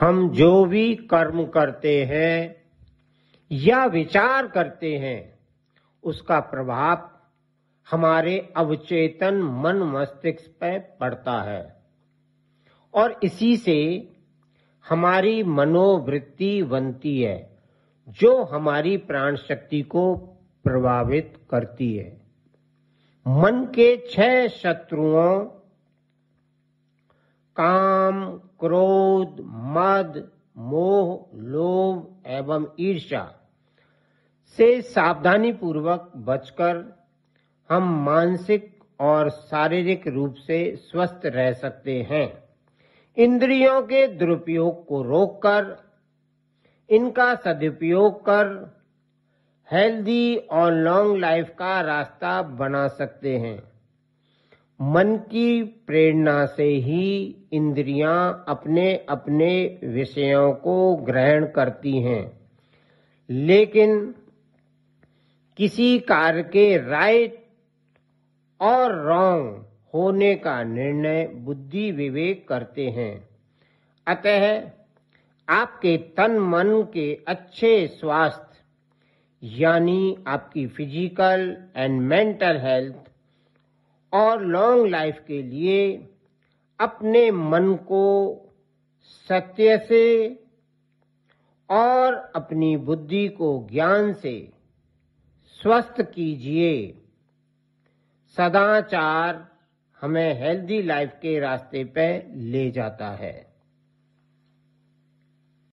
हम जो भी कर्म करते हैं या विचार करते हैं, उसका प्रभाव हमारे अवचेतन मन मस्तिष्क पर पड़ता है। और इसी से हमारी मनोवृत्ति बनती है, जो हमारी प्राण शक्ति को प्रभावित करती है। मन के छह शत्रुओं, काम क्रोध, मद, मोह, लोभ एवं ईर्ष्या से सावधानी पूर्वक बचकर हम मानसिक और शारीरिक रूप से स्वस्थ रह सकते हैं। इंद्रियों के दुरुपयोग को रोककर, इनका सदुपयोग कर हेल्दी और लॉन्ग लाइफ का रास्ता बना सकते हैं। मन की प्रेरणा से ही इंद्रियाँ अपने अपने विषयों को ग्रहण करती हैं। लेकिन किसी कार्य के राइट और रॉन्ग होने का निर्णय बुद्धि विवेक करते हैं। अतः आपके तन मन के अच्छे स्वास्थ्य, यानी आपकी फ़िज़िकल एंड मेंटल हेल्थ और लॉन्ग लाइफ के लिए अपने मन को सत्य से और अपनी बुद्धि को ज्ञान से स्वस्थ कीजिए। सदाचार हमें हेल्दी लाइफ के रास्ते पर ले जाता है।